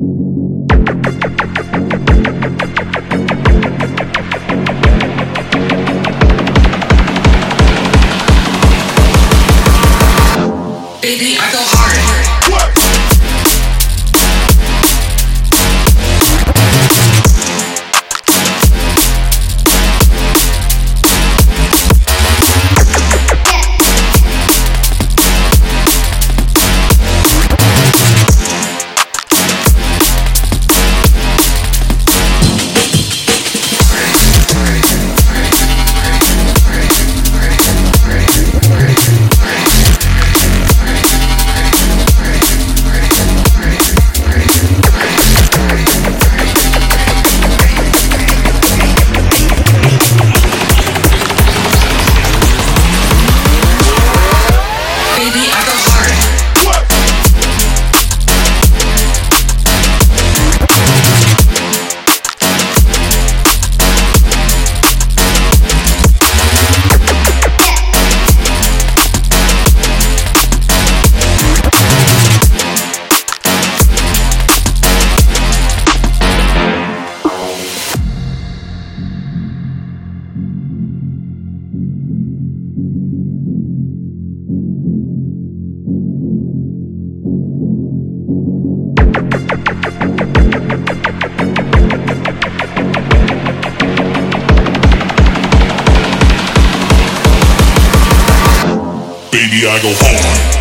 Thank you. Baby, I go hard.